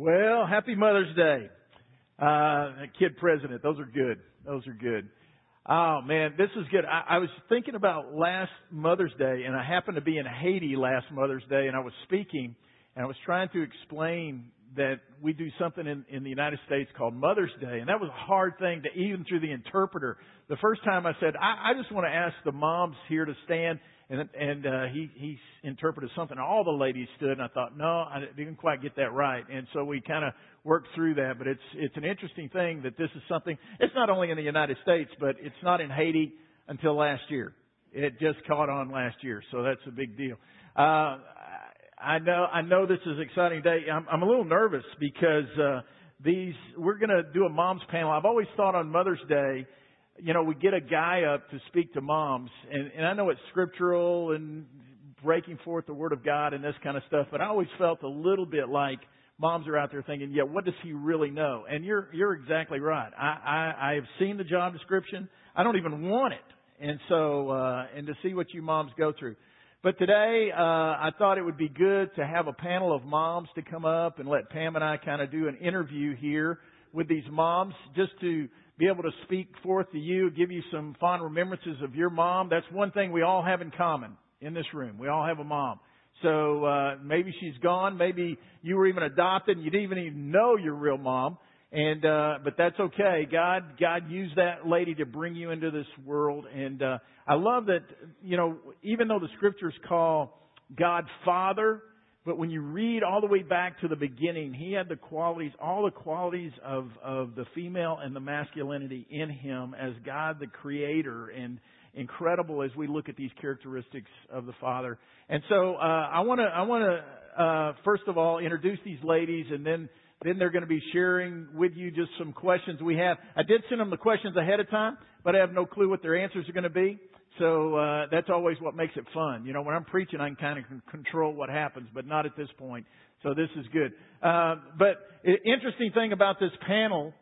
Well, happy Mother's Day. Uh, kid president. Those are good. Those are good. Oh man, this is good. I, I was thinking about last Mother's Day and I happened to be in Haiti last Mother's Day and I was speaking and I was trying to explain that we do something in, in the United States called Mother's Day and that was a hard thing to even through the interpreter. The first time I said, I, I just want to ask the moms here to stand and and uh, he he interpreted something. All the ladies stood, and I thought, no, I didn't quite get that right. And so we kind of worked through that. But it's it's an interesting thing that this is something. It's not only in the United States, but it's not in Haiti until last year. It just caught on last year, so that's a big deal. Uh, I know I know this is an exciting day. I'm, I'm a little nervous because uh, these we're going to do a moms panel. I've always thought on Mother's Day you know, we get a guy up to speak to moms, and, and I know it's scriptural and breaking forth the Word of God and this kind of stuff, but I always felt a little bit like moms are out there thinking, yeah, what does he really know? And you're, you're exactly right. I, I, I have seen the job description. I don't even want it. And so, uh, and to see what you moms go through. But today, uh, I thought it would be good to have a panel of moms to come up and let Pam and I kind of do an interview here with these moms just to be able to speak forth to you, give you some fond remembrances of your mom. That's one thing we all have in common in this room. We all have a mom. So uh, maybe she's gone. Maybe you were even adopted and you didn't even know your real mom. And uh, but that's okay. God God used that lady to bring you into this world. And uh, I love that you know even though the scriptures call God Father, but when you read all the way back to the beginning, he had the qualities, all the qualities of, of the female and the masculinity in him as God the creator and incredible as we look at these characteristics of the Father. And so, uh, I want to, I want to, uh, first of all, introduce these ladies and then, then they're going to be sharing with you just some questions we have. I did send them the questions ahead of time, but I have no clue what their answers are going to be. So uh, that's always what makes it fun. You know, when I'm preaching, I can kind of control what happens, but not at this point. So this is good. Uh, but interesting thing about this panel,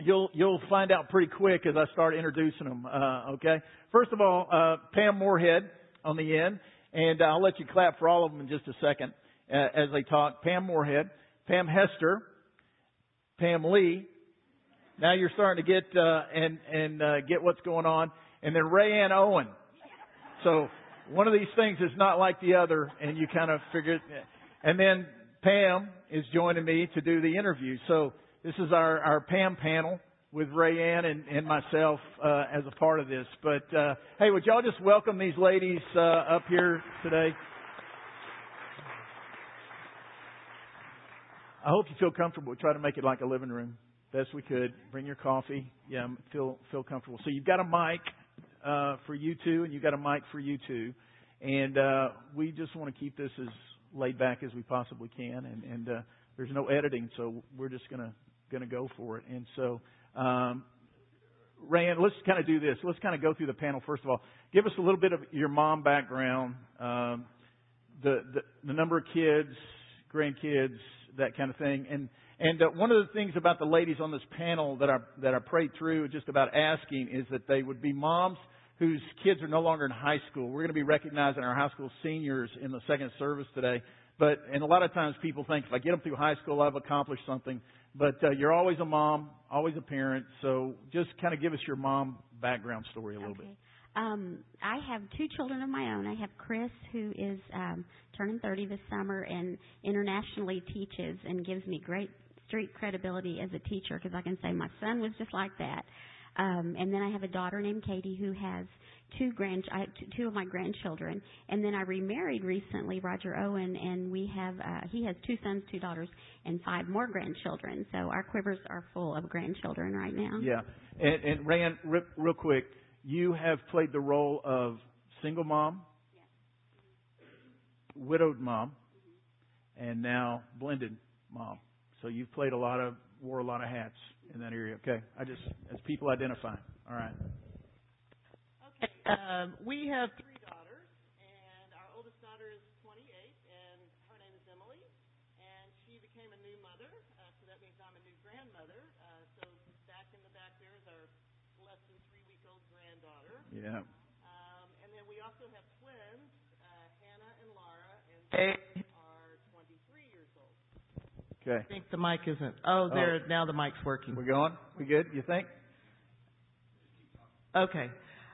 you'll you'll find out pretty quick as I start introducing them. Uh, okay. First of all, uh, Pam Moorhead on the end, and I'll let you clap for all of them in just a second uh, as they talk. Pam Moorhead, Pam Hester, Pam Lee. Now you're starting to get uh, and and uh, get what's going on and then Rayanne Owen. So one of these things is not like the other, and you kind of figure. And then Pam is joining me to do the interview. So this is our our Pam panel with Rayanne and, and myself uh, as a part of this. But uh, hey, would y'all just welcome these ladies uh, up here today? I hope you feel comfortable. We try to make it like a living room best we could. Bring your coffee. Yeah, feel feel comfortable. So you've got a mic uh, for you two, and you've got a mic for you two. And uh, we just want to keep this as laid back as we possibly can. And, and uh, there's no editing, so we're just gonna gonna go for it. And so, um, Rand, let's kind of do this. Let's kind of go through the panel first of all. Give us a little bit of your mom background, um, the, the the number of kids, grandkids, that kind of thing, and and uh, one of the things about the ladies on this panel that I that I prayed through, just about asking, is that they would be moms whose kids are no longer in high school. We're going to be recognizing our high school seniors in the second service today. But and a lot of times people think if I get them through high school, I've accomplished something. But uh, you're always a mom, always a parent. So just kind of give us your mom background story a little okay. bit. Um, I have two children of my own. I have Chris, who is um, turning 30 this summer and internationally teaches and gives me great street credibility as a teacher because I can say my son was just like that. Um, and then I have a daughter named Katie who has two grand, I, two of my grandchildren. And then I remarried recently, Roger Owen, and we have, uh, he has two sons, two daughters, and five more grandchildren. So our quivers are full of grandchildren right now. Yeah. And, and Rand, real, real quick, you have played the role of single mom, widowed mom, and now blended mom. So you've played a lot of, wore a lot of hats in that area. Okay. I just, as people identify. All right. Okay. Um, we have three daughters, and our oldest daughter is 28, and her name is Emily, and she became a new mother, uh, so that means I'm a new grandmother. Uh, so back in the back there is our less than three week old granddaughter. Yeah. Um, and then we also have twins, uh, Hannah and Laura, and they are 23 years old. Okay. I think the mic isn't. Oh, there. Now the mic's working. We're going? We good? You think? Okay.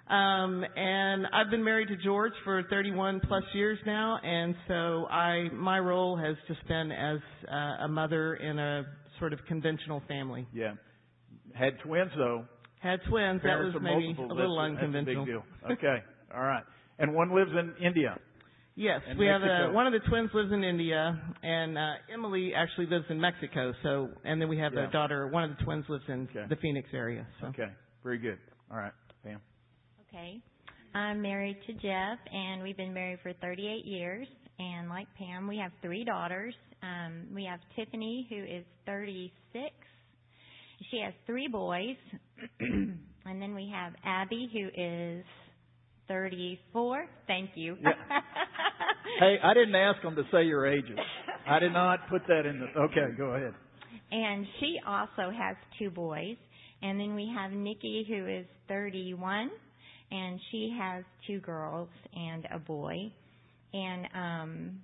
Um, and I've been married to George for 31 plus years now, and so I my role has just been as uh, a mother in a sort of conventional family. Yeah. Had twins though. Had twins. Parents that was maybe multiple. a little that's, unconventional. That's a big deal. Okay. All right. And one lives in India. Yes, And we have a, one of the twins lives in India, and uh, Emily actually lives in Mexico. So, and then we have Yeah. a daughter. One of the twins lives in Okay. the Phoenix area. So. Okay. Very good. All right. Pam. Okay. I'm married to Jeff, and we've been married for 38 years. And like Pam, we have three daughters. Um, we have Tiffany, who is 36. She has three boys. and then we have Abby, who is 34. Thank you. Yeah. Hey, I didn't ask them to say your ages. I did not put that in the. Okay, go ahead. And she also has two boys. And then we have Nikki, who is 31, and she has two girls and a boy. And um,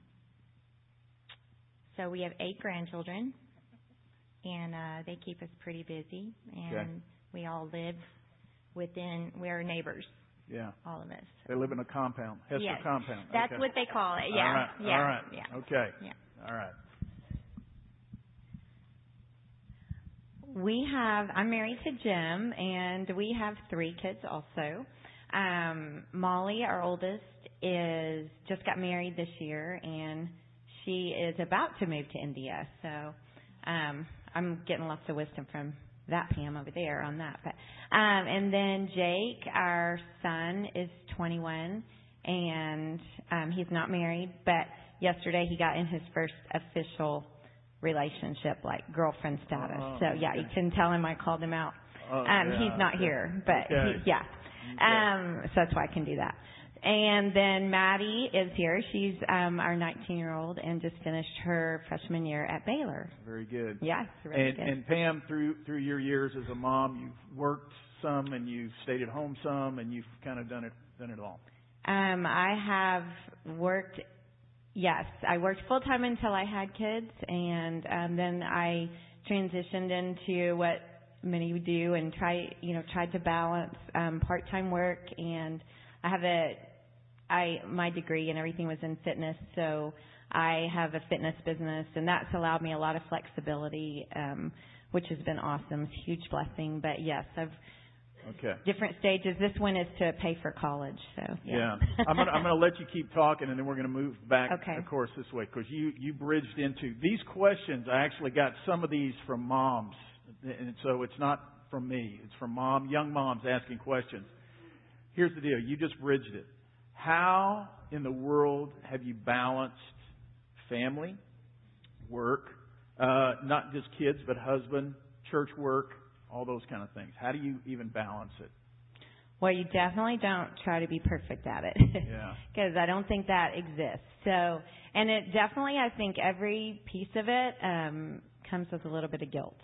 so we have eight grandchildren, and uh, they keep us pretty busy. And Okay. we all live within, we're neighbors, Yeah. all of us. They live in a compound. Hester Yes. compound. That's okay. what they call it. Yeah. All right. Yeah. All right. Yeah. Okay. Yeah. All right. We have, I'm married to Jim, and we have three kids also. Um, Molly, our oldest, is just got married this year, and she is about to move to India. So um, I'm getting lots of wisdom from that Pam over there on that. But um, and then Jake, our son, is 21, and um, he's not married, but yesterday he got in his first official relationship, like girlfriend status. Oh, so yeah, okay. you can tell him I called him out. Oh, Um, yeah, he's not okay. here, but Okay. he, yeah. Um, so that's why I can do that. And then Maddie is here. She's um, our 19 year old and just finished her freshman year at Baylor. Very good. Yeah, really and, good. and Pam, through through your years as a mom, you've worked some and you've stayed at home some, and you've kind of done it done it all. Um, I have worked. Yes, I worked full time until I had kids, and um, then I transitioned into what many would do and try, you know, tried to balance um, part time work. And I have a, I my degree and everything was in fitness, so I have a fitness business, and that's allowed me a lot of flexibility, um, which has been awesome. It's a huge blessing. But yes, I've Okay. different stages. This one is to pay for college, so Yeah. I'm gonna I'm gonna let you keep talking, and then we're gonna move back, Okay. of course, this way because you you bridged into these questions. I actually got some of these from moms, and so it's not from me. It's from mom, young moms asking questions. Here's the deal. You just bridged it. How in the world have you balanced family, work, uh, not just kids, but husband, church work, all those kind of things? How do you even balance it? Well, you definitely don't try to be perfect at it. Yeah. Because I don't think that exists. So, and it definitely, I think every piece of it um, comes with a little bit of guilt,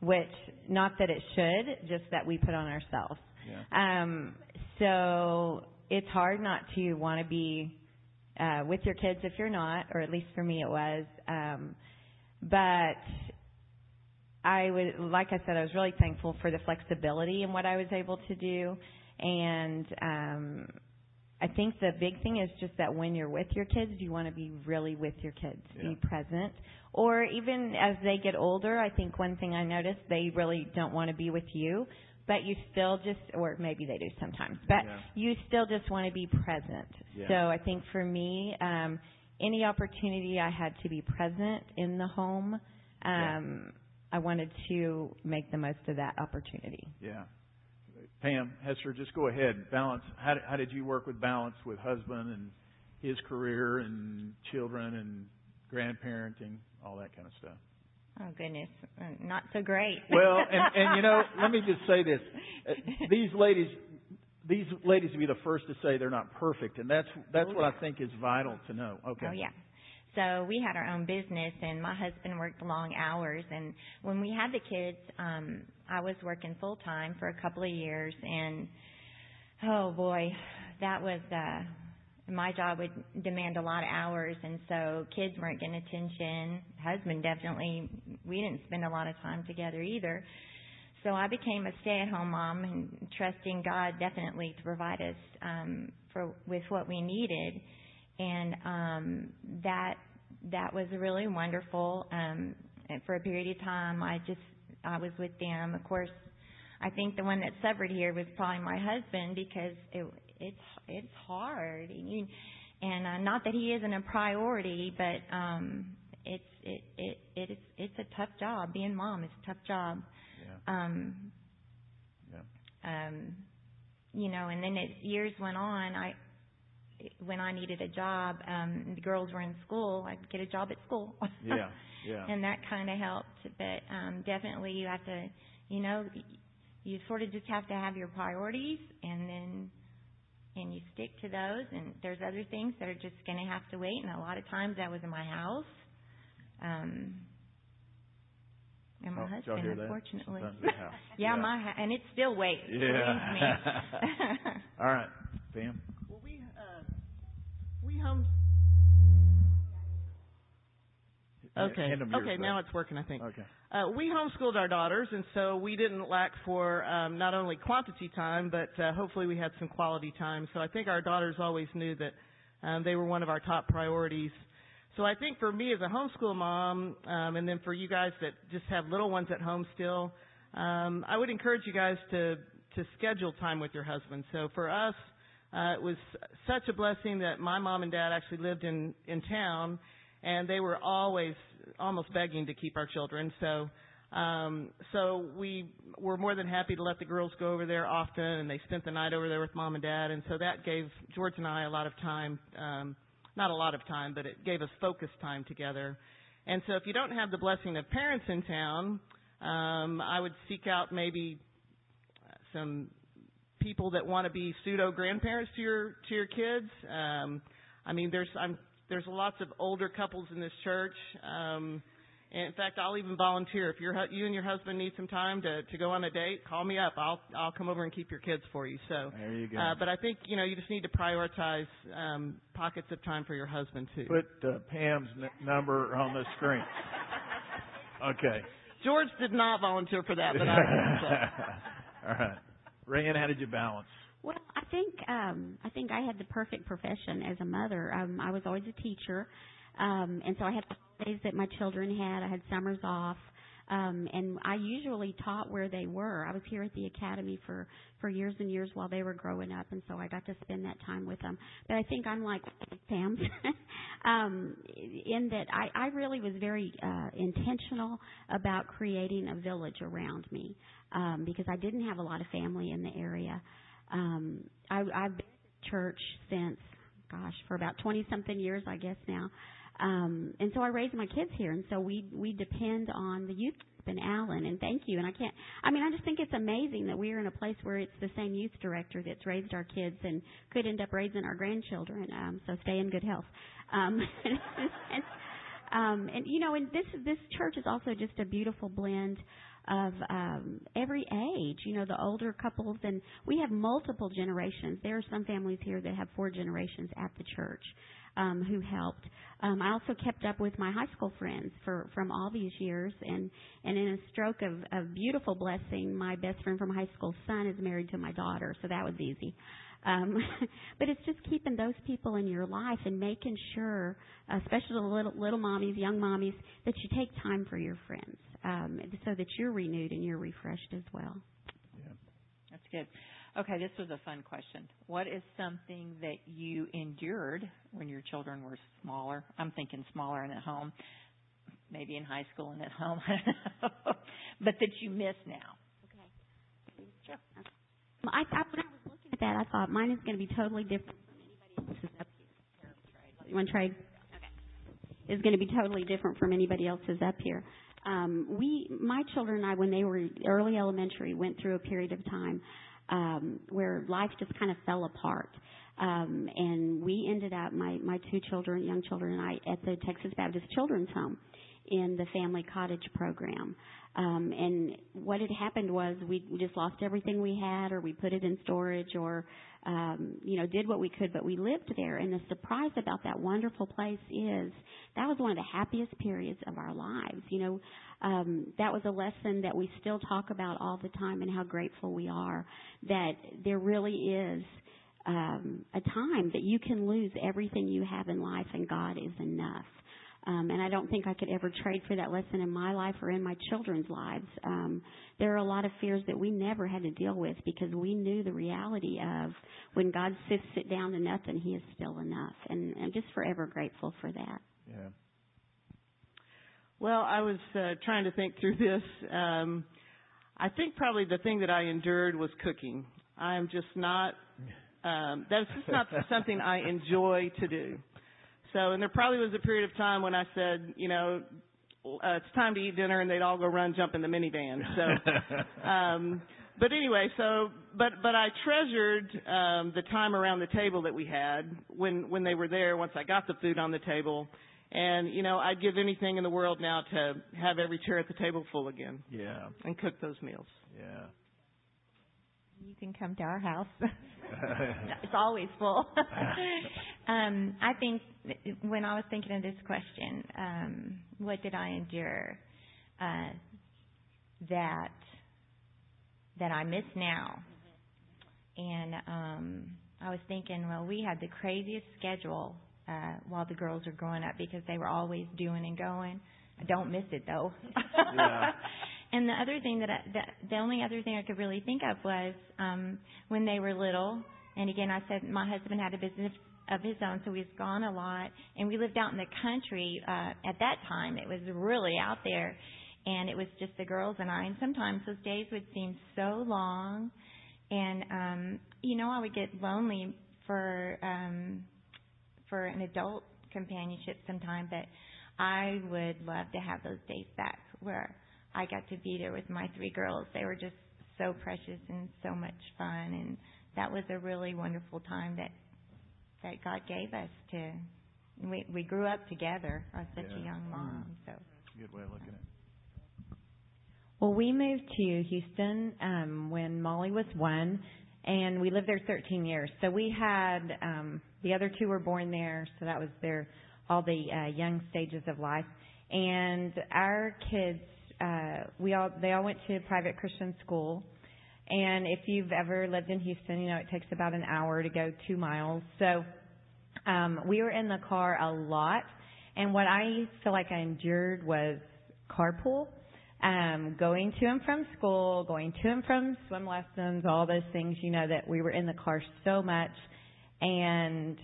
which not that it should, just that we put on ourselves. Yeah. Um, so it's hard not to want to be uh, with your kids if you're not, or at least for me it was. Um, but I was, like I said, I was really thankful for the flexibility in what I was able to do, and um, I think the big thing is just that when you're with your kids, you want to be really with your kids, Yeah. be present. Or even as they get older, I think one thing I noticed they really don't want to be with you, but you still just, or maybe they do sometimes, but Yeah. you still just want to be present. Yeah. So I think for me, um, any opportunity I had to be present in the home, um, I wanted to make the most of that opportunity. Yeah. Pam, Hester, just go ahead. Balance. How, how did you work with balance with husband and his career and children and grandparenting, all that kind of stuff? Oh goodness, Uh, not so great. Well, and, and you know, let me just say this: Uh, these ladies, these ladies will be the first to say they're not perfect, and that's that's what I think is vital to know. Okay. Oh yeah. So we had our own business and my husband worked long hours and when we had the kids, um I was working full time for a couple of years and oh boy, that was uh my job would demand a lot of hours and so kids weren't getting attention, husband definitely we didn't spend a lot of time together either. So I became a stay-at-home mom and trusting God definitely to provide us um, for with what we needed, and um, that that was really wonderful. Um, for a period of time, I just I was with them. Of course, I think the one that suffered here was probably my husband because it it's it's hard. And, you, and uh, not that he isn't a priority, but um, it's it it it is it's a tough job. Being mom is a tough job. Yeah. Um, Yeah. um, you know, and then as years went on, I when I needed a job, um, the girls were in school, I'd get a job at school. Yeah. Yeah. and that kind of helped. But um, definitely, you have to, you know, you sort of just have to have your priorities, and then and you stick to those. And there's other things that are just going to have to wait. And a lot of times, that was in my house. Um, and my Oh, husband, unfortunately. Sometimes yeah, Yeah. my ha- and it still waits. Yeah. me. All right, Pam. Well, we uh, we home. Okay. Hand them yours Okay. back. Now it's working. I think. Okay. Uh, we homeschooled our daughters, and so we didn't lack for um, not only quantity time, but uh, hopefully we had some quality time. So I think our daughters always knew that um, they were one of our top priorities. So I think for me as a homeschool mom, um, and then for you guys that just have little ones at home still, um, I would encourage you guys to to schedule time with your husband. So for us, uh, it was such a blessing that my mom and dad actually lived in in town, and they were always almost begging to keep our children. So um, so we were more than happy to let the girls go over there often, and they spent the night over there with mom and dad, and so that gave George and I a lot of time. Um, not a lot of time, but it gave us focused time together. And so if you don't have the blessing of parents in town, um, I would seek out maybe some people that want to be pseudo grandparents to your to your kids. Um, I mean, there's I'm there's lots of older couples in this church. Um, and in fact, I'll even volunteer if you're, you and your husband need some time to to go on a date. Call me up. I'll I'll come over and keep your kids for you. So, There you go. uh, but I think you know you just need to prioritize um, pockets of time for your husband too. Put uh, Pam's n- number on the screen. Okay. George did not volunteer for that, but I. So. All right. Rayanne, how did you balance? Well, I think um I think I had the perfect profession as a mother. Um I was always a teacher. Um and so I had holidays that my children had. I had summers off. Um and I usually taught where they were. I was here at the academy for for years and years while they were growing up and so I got to spend that time with them. But I think I'm like Pam um in that I I really was very uh intentional about creating a village around me. Um because I didn't have a lot of family in the area um I I've been at church since gosh for about 20 something years I guess now. Um and so I raised my kids here and so we we depend on the youth in Allen and thank you. And I can't I mean I just think it's amazing that we're in a place where it's the same youth director that's raised our kids and could end up raising our grandchildren um so stay in good health. Um and, um and you know and this this church is also just a beautiful blend of um every age. You know the older couples and we have multiple generations. There are some families here that have four generations at the church um who helped. Um i also kept up with my high school friends for from all these years and and in a stroke of of beautiful blessing my best friend from high school son is married to my daughter so that was easy. Um but it's just keeping those people in your life and making sure especially the little little mommies young mommies that you take time for your friends um so that you're renewed and you're refreshed as well That's good. Okay, this was a fun question. What is something that you endured when your children were smaller? I'm thinking smaller and at home, maybe in high school and at home, I don't know, but that you miss now. Okay. Well, I thought when I was looking at that, I thought mine is going to be totally different from anybody else's up here. You want to trade? Okay. Is going to be totally different from anybody else's up here. Um, we, my children and I, when they were early elementary, went through a period of time um, where life just kind of fell apart. Um, and we ended up, my my two children, young children, and I, at the Texas Baptist Children's Home in the family cottage program. Um, and what had happened was we, we just lost everything we had, or we put it in storage, or um, you know, did what we could, but we lived there. And the surprise about that wonderful place is that was one of the happiest periods of our lives. You know, um, that was a lesson that we still talk about all the time, and how grateful we are that there really is um, a time that you can lose everything you have in life, and God is enough. Um, and I don't think I could ever trade for that lesson in my life or in my children's lives. Um, there are a lot of fears that we never had to deal with because we knew the reality of when God sifts it down to nothing, He is still enough. And I'm just forever grateful for that. Yeah. Well, I was uh, trying to think through this. Um, I think probably the thing that I endured was cooking. I'm just not. Um, that's just not something I enjoy to do. So, and there probably was a period of time when I said, you know, uh, it's time to eat dinner, and they'd all go run, jump in the minivan. So, um, but anyway, so but but I treasured um, the time around the table that we had when when they were there. Once I got the food on the table, and you know, I'd give anything in the world now to have every chair at the table full again. Yeah. And cook those meals. Yeah. You can come to our house. it's always full. um, I think when I was thinking of this question, um, what did I endure uh, that that I miss now? And um, I was thinking, well, we had the craziest schedule uh, while the girls were growing up because they were always doing and going. I don't miss it though. yeah. And the other thing that, I, that the only other thing I could really think of was um, when they were little. And again, I said my husband had a business of his own, so he's gone a lot. And we lived out in the country uh, at that time. It was really out there, and it was just the girls and I. And sometimes those days would seem so long, and um, you know, I would get lonely for um, for an adult companionship sometime. But I would love to have those days back where I got to be there with my three girls. They were just so precious and so much fun, and that was a really wonderful time that that God gave us to. We we grew up together. I was such Yeah. a young mom, so. Good way of looking at it. Well, we moved to Houston um, when Molly was one, and we lived there 13 years. So we had um, the other two were born there, so that was their all the uh, young stages of life. And our kids, uh, we all they all went to private Christian school. And if you've ever lived in Houston, you know it takes about an hour to go two miles. So um, we were in the car a lot, and what I feel like I endured was carpool um, going to and from school, going to and from swim lessons, all those things, you know, that we were in the car so much. And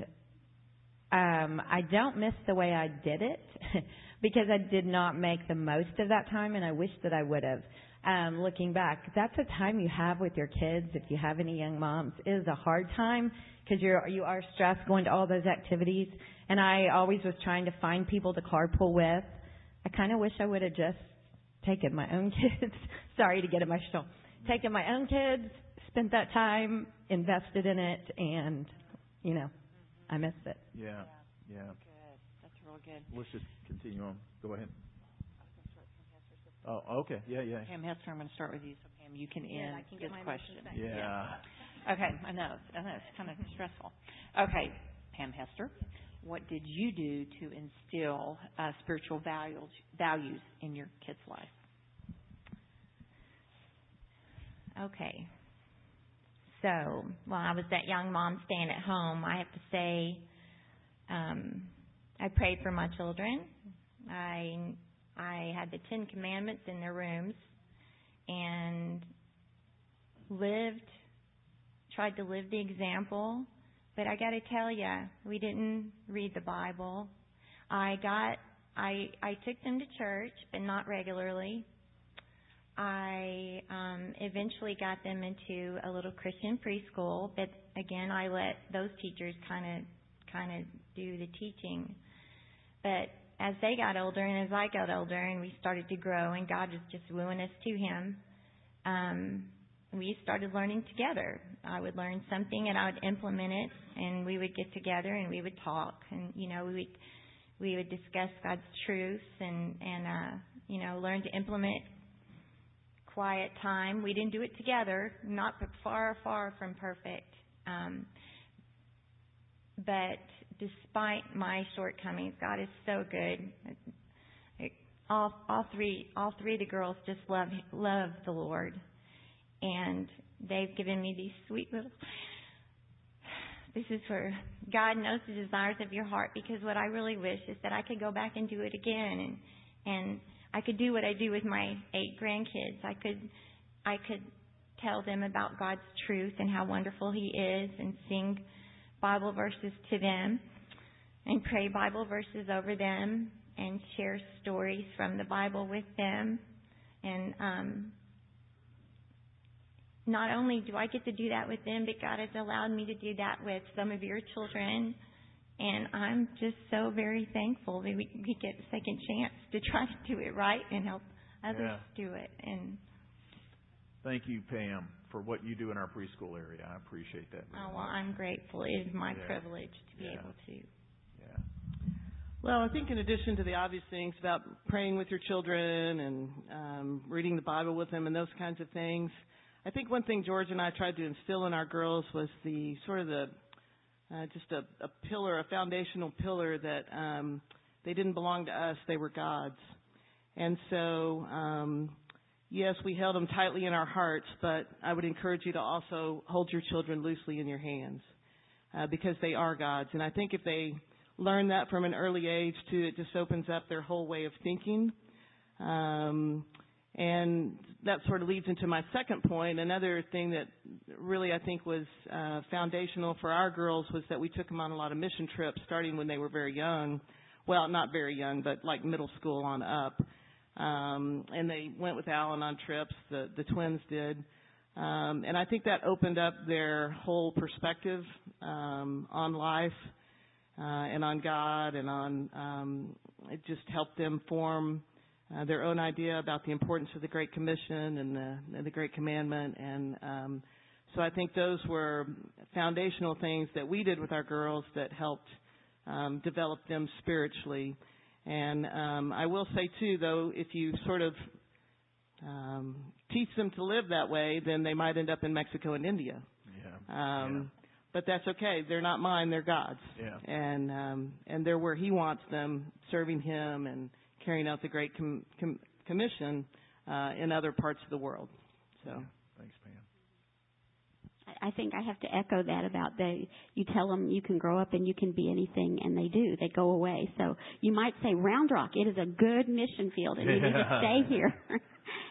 um, I don't miss the way I did it because I did not make the most of that time, and I wish that I would have. Um, looking back, that's a time you have with your kids. If you have any young moms, it is a hard time because you're you are stressed going to all those activities. And I always was trying to find people to carpool with. I kind of wish I would have just taken my own kids. Sorry to get emotional. Taken my own kids, spent that time, invested in it, and you know, I missed it. Yeah. Yeah. Good. Good. Let's just continue on. Go ahead. Oh, okay. Yeah, yeah. Pam Hester, I'm going to start with you. So Pam, you can Yeah, end I can get this my question. emotions back. Yeah. Okay, I know. I know it's kind of stressful. Okay, Pam Hester, what did you do to instill uh, spiritual values values in your kids' life? Okay. So, while I was that young mom staying at home, I have to say, um, I prayed for my children. I I had the Ten Commandments in their rooms, and lived, tried to live the example. But I got to tell you, we didn't read the Bible. I got I I took them to church, but not regularly. I um, eventually got them into a little Christian preschool, but again, I let those teachers kind of kind of do the teaching. But as they got older and as I got older and we started to grow and God was just wooing us to Him, um, we started learning together. I would learn something and I would implement it, and we would get together and we would talk, and you know we would we would discuss God's truths and and uh, you know learn to implement quiet time. We didn't do it together, not far far from perfect. Um, but despite my shortcomings, God is so good. All all three all three of the girls just love love the Lord, and they've given me these sweet little this is for God knows the desires of your heart because what I really wish is that I could go back and do it again and and I could do what I do with my eight grandkids. I could I could tell them about God's truth and how wonderful he is and sing Bible verses to them and pray Bible verses over them and share stories from the Bible with them and um not only do I get to do that with them, but God has allowed me to do that with some of your children. And I'm just so very thankful that we, we get a second chance to try to do it right and help others Yeah. do it. And Thank you, Pam, for what you do in our preschool area. I appreciate that. very oh, well, much. I'm grateful. It is my Yeah. privilege to be Yeah. able to. Yeah. Well, I think in addition to the obvious things about praying with your children and um, reading the Bible with them and those kinds of things, I think one thing George and I tried to instill in our girls was the sort of the uh, just a, a pillar, a foundational pillar that um, they didn't belong to us; they were God's. And so, um, yes, we held them tightly in our hearts, but I would encourage you to also hold your children loosely in your hands uh, because they are God's. And I think if they learn that from an early age, too, it just opens up their whole way of thinking. Um, and that sort of leads into my second point. Another thing that really I think was uh, foundational for our girls was that we took them on a lot of mission trips starting when they were very young. Well, not very young, but like middle school on up. Um, and they went with Alan on trips. The the twins did. Um, and I think that opened up their whole perspective um, on life uh, and on God, and on um, it just helped them form uh, their own idea about the importance of the Great Commission and the, and the Great Commandment. And um, so I think those were foundational things that we did with our girls that helped um, develop them spiritually. And um, I will say too, though, if you sort of um, teach them to live that way, then they might end up in Mexico and India. Yeah. Um, But that's okay. They're not mine. They're God's. Yeah. And um, and they're where He wants them, serving Him and carrying out the Great com- com- Commission uh, in other parts of the world. So. Pam. I- think I have to echo that about they. You tell them you can grow up and you can be anything, and they do. They go away. So you might say Round Rock. It is a good mission field, and you need to stay here.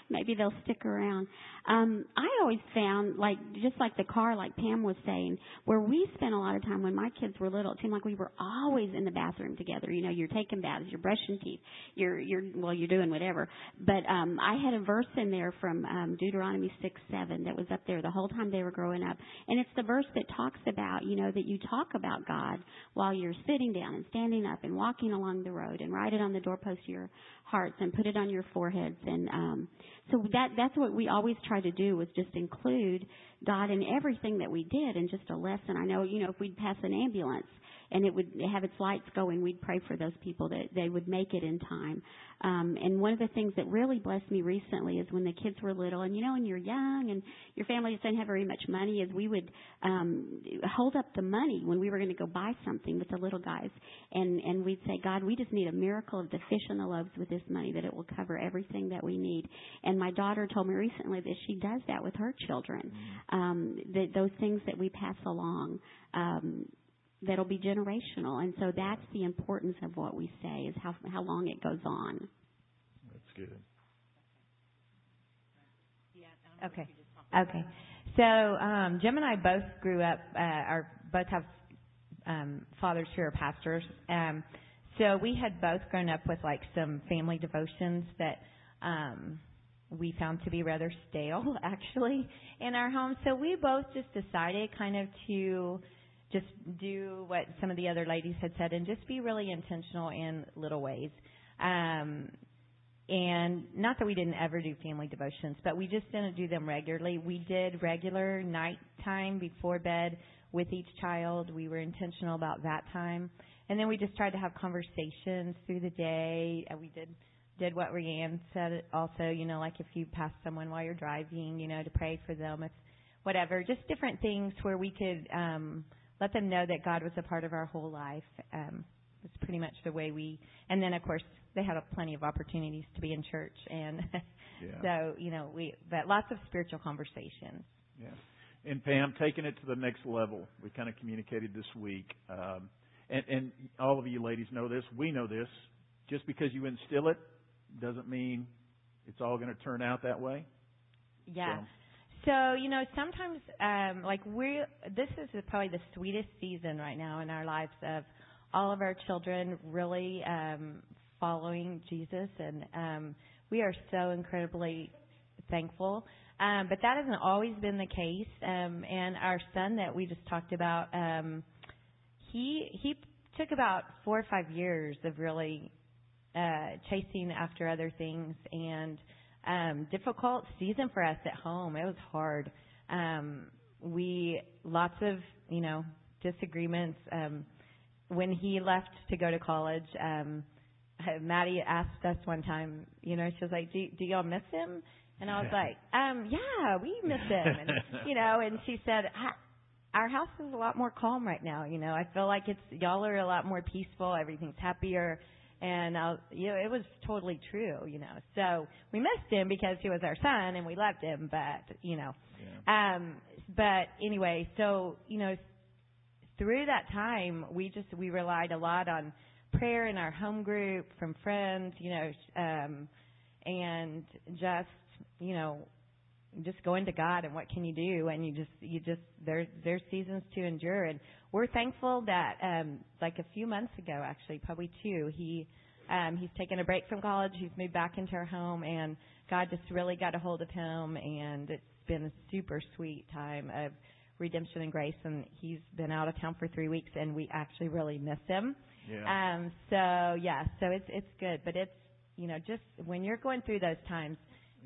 Maybe they'll stick around. Um, I always found, like just like the car, like Pam was saying, where we spent a lot of time when my kids were little. It seemed like we were always in the bathroom together. You know, you're taking baths, you're brushing teeth, you're you're well, you're doing whatever. But um, I had a verse in there from um, Deuteronomy six seven that was up there the whole time they were growing up, and it's the verse that talks about you know that you talk about God while you're sitting down and standing up and walking along the road and write it on the doorpost of your hearts and put it on your foreheads and um so that that's what we always try to do was just include God in everything that we did and just a lesson. I know, you know, if we'd pass an ambulance and it would have its lights going, we'd pray for those people that they would make it in time. Um, and one of the things that really blessed me recently is when the kids were little, and you know, when you're young and your family doesn't have very much money, is we would um, hold up the money when we were going to go buy something with the little guys, and and we'd say, God, we just need a miracle of the fish and the loaves with this money that it will cover everything that we need. And my daughter told me recently that she does that with her children. Um, that those things that we pass along. Um, that'll be generational. And so that's the importance of what we say is how how long it goes on. That's good. Okay. Okay. So um, Jim and I both grew up. Uh, our both have um, fathers who are pastors. Um, so we had both grown up with like some family devotions that um, we found to be rather stale, actually, in our home. So we both just decided kind of to just do what some of the other ladies had said and just be really intentional in little ways. Um, and not that we didn't ever do family devotions, but we just didn't do them regularly. We did regular night time before bed with each child. We were intentional about that time. and then we just tried to have conversations through the day. And we did did what Rayanne said also, you know, like if you pass someone while you're driving, you know, to pray for them, if whatever, just different things where we could um let them know that God was a part of our whole life. Um it's pretty much the way we and then of course they had plenty of opportunities to be in church and Yeah. so, you know, we but lots of spiritual conversations. Yeah. And Pam, taking it to the next level, we kind of communicated this week, um, and, and all of you ladies know this. We know this. Just because you instill it doesn't mean it's all going to turn out that way. Yeah. So, So, you know, sometimes um like we this is probably the sweetest season right now in our lives of all of our children really um following Jesus and um we are so incredibly thankful. Um but that hasn't always been the case. Um and our son that we just talked about um he he took about 4 or 5 years of really uh chasing after other things and um difficult season for us at home. It was hard. Um we lots of, you know, disagreements um when he left to go to college um Maddie asked us one time, you know, she was like, "Do do y'all miss him?" And I was like, "Um, yeah, we miss him." And you know, and she said, "Our house is a lot more calm right now. You know, I feel like it's y'all are a lot more peaceful. Everything's happier." And I, was- you know, it was totally true. You know, so we missed him because he was our son and we loved him, but you know, yeah. um, but anyway, so you know, through that time, we just we relied a lot on prayer in our home group from friends, you know, um, and just you know, just going to God and what can you do? And you just you just there there's seasons to endure, and we're thankful that um, like a few months ago, actually, probably two, he. Um, he's taken a break from college. He's moved back into our home, and God just really got a hold of him, and it's been a super sweet time of redemption and grace. And he's been out of town for three weeks, and we actually really miss him. Yeah. Um, so yeah, so it's it's good, but it's you know just when you're going through those times,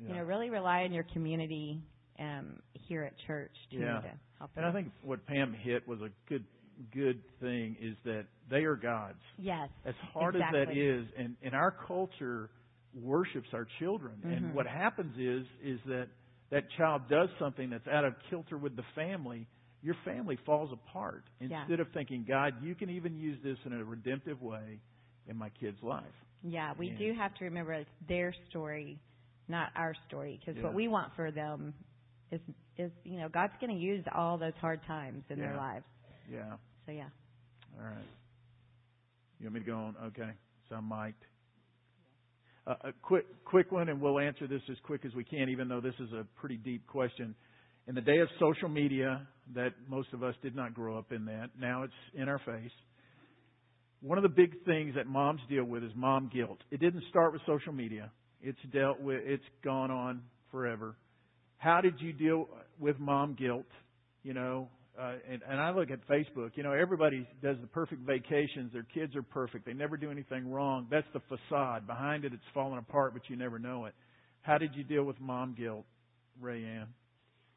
you know, really rely on your community um, here at church too Yeah. to help. And you. I think what Pam hit was a good good thing is that they are God's. yes, As hard as that is, and, and our culture worships our children. Mhm. And what happens is is that that child does something that's out of kilter with the family, your family falls apart. Yeah. Instead of thinking, God, you can even use this in a redemptive way in my kid's life. Yeah, we Yeah. do have to remember it's their story, not our story, because Yeah. what we want for them is is you know God's going to use all those hard times in their lives. Yeah. So yeah. All right. You want me to go on? Okay. So mic'd. Uh, a quick, quick one, and we'll answer this as quick as we can, even though this is a pretty deep question. In the day of social media, that most of us did not grow up in that, now it's in our face. One of the big things that moms deal with is mom guilt. It didn't start with social media. It's dealt with, it's gone on forever. How did you deal with mom guilt? You know, uh, and, and I look at Facebook, you know, everybody does the perfect vacations. Their kids are perfect. They never do anything wrong. That's the facade. Behind it, it's falling apart, but you never know it. How did you deal with mom guilt, Rayanne?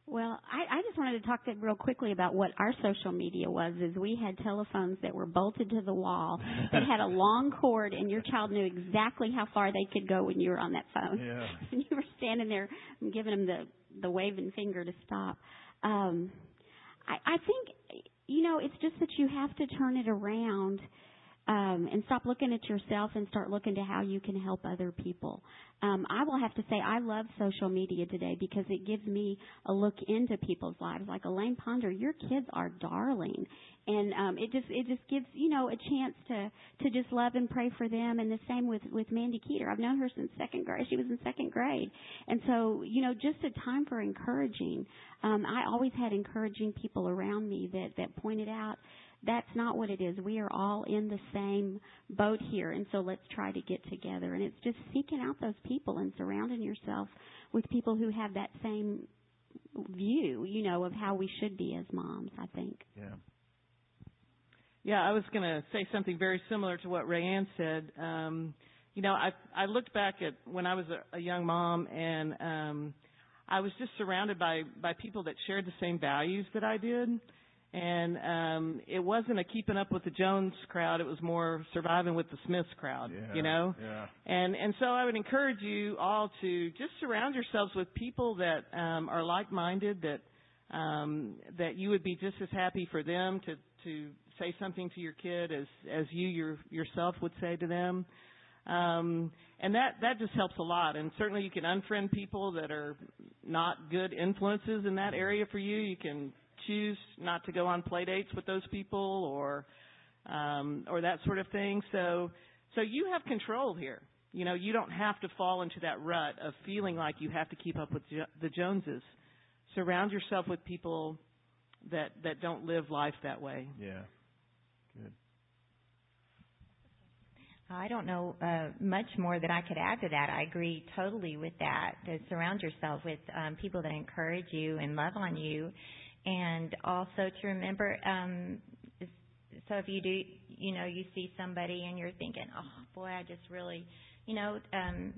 Well, I, I just wanted to talk to real quickly about what our social media was. Is we had telephones that were bolted to the wall that had a long cord, and your child knew exactly how far they could go when you were on that phone. Yeah. and you were standing there giving them the the waving finger to stop. Um, I, I think you know it's just that you have to turn it around um, and stop looking at yourself and start looking to how you can help other people. Um, I will have to say I love social media today because it gives me a look into people's lives. Like Elaine Ponder, your kids are darling, and um, it just it just gives you know a chance to to just love and pray for them. And the same with with Mandy Keeter. I've known her since second grade. She was in second grade, and so you know just a time for encouraging. Um, I always had encouraging people around me that that pointed out that's not what it is. We are all in the same boat here, and so let's try to get together. And it's just seeking out those people and surrounding yourself with people who have that same view, you know, of how we should be as moms. I think. Yeah. Yeah, I was going to say something very similar to what Rayanne said. Um, you know, I I looked back at when I was a, a young mom, and um, I was just surrounded by by people that shared the same values that I did, and um it wasn't a keeping up with the Jones crowd. It was more surviving with the Smiths crowd. Yeah, You know, Yeah. and and so I would encourage you all to just surround yourselves with people that um, are like-minded, that um, that you would be just as happy for them to to say something to your kid as as you your, yourself would say to them. Um, and that that just helps a lot. And certainly you can unfriend people that are not good influences in that area for you. You can choose not to go on play dates with those people or um, or that sort of thing. So so you have control here. You know, you don't have to fall into that rut of feeling like you have to keep up with the Joneses. Surround yourself with people that that don't live life that way. Yeah. Good. I don't know uh, much more that I could add to that. I agree totally with that. To surround yourself with um, people that encourage you and love on you, and also to remember. Um, so if you do, you know, you see somebody and you're thinking, "Oh boy, I just really," you know, um,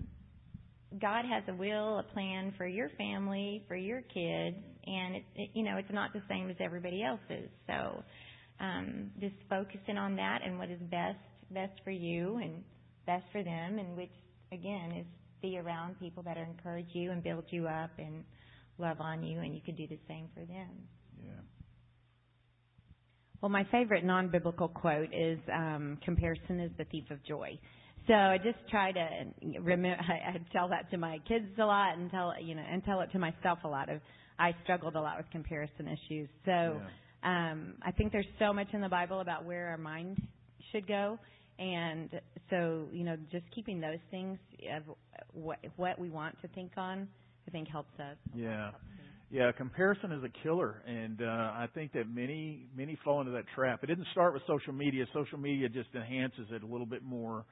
God has a will, a plan for your family, for your kids, and it, it, you know, it's not the same as everybody else's. So um, just focusing on that and what is best best for you and best for them, and which again is be around people that are encourage you and build you up and love on you, and you can do the same for them. Yeah. Well, my favorite non-biblical quote is um, "Comparison is the thief of joy." So I just try to remember. I, I tell that to my kids a lot, and tell you know, and tell it to myself a lot. Of I struggled a lot with comparison issues. So Yeah. um, I think there's so much in the Bible about where our mind should go, and so you know, just keeping those things of what what we want to think on, I think helps us. Yeah. Yeah, comparison is a killer, and uh, I think that many many fall into that trap. It didn't start with social media. Social media just enhances it a little bit more,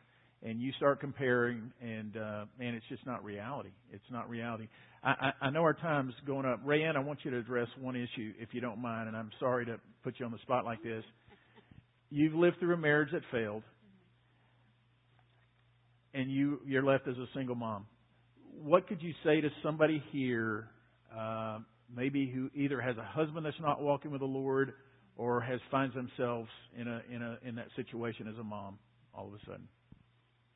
and you start comparing, and uh, it's just not reality. It's not reality. I, I, I know our time's going up. Rayanne, I want you to address one issue, if you don't mind, and I'm sorry to put you on the spot like this. You've lived through a marriage that failed, and you you're left as a single mom. What could you say to somebody here? uh, maybe who either has a husband that's not walking with the Lord or has finds themselves in a in a in that situation as a mom all of a sudden.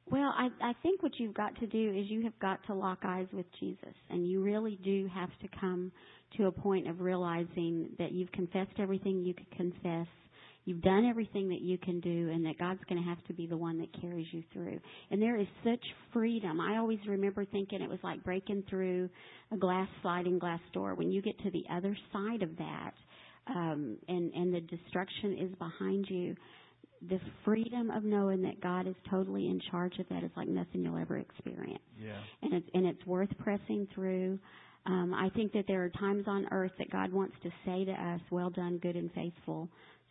Well, I, I think what you've got to do is you have got to lock eyes with Jesus, and you really do have to come to a point of realizing that you've confessed everything you could confess, you've done everything that you can do, and that God's going to have to be the one that carries you through. And there is such freedom. I always remember thinking it was like breaking through a glass sliding glass door. When you get to the other side of that, um, and and the destruction is behind you, the freedom of knowing that God is totally in charge of that is like nothing you'll ever experience. Yeah. And it's and it's worth pressing through. Um, I think that there are times on earth that God wants to say to us, "Well done, good and faithful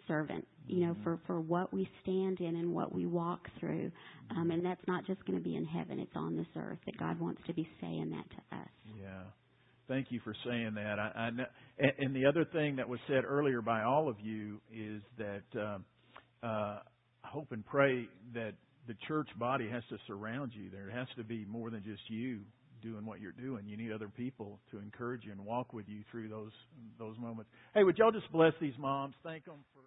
servant." You know, for for what we stand in and what we walk through, um, and that's not just going to be in heaven; it's on this earth. That God wants to be saying that to us. Yeah. Thank you for saying that. I, I know, and, and the other thing that was said earlier by all of you is that um, uh, I hope and pray that the church body has to surround you. There has to be more than just you doing what you're doing. You need other people to encourage you and walk with you through those those moments. Hey, would y'all just bless these moms? Thank them for.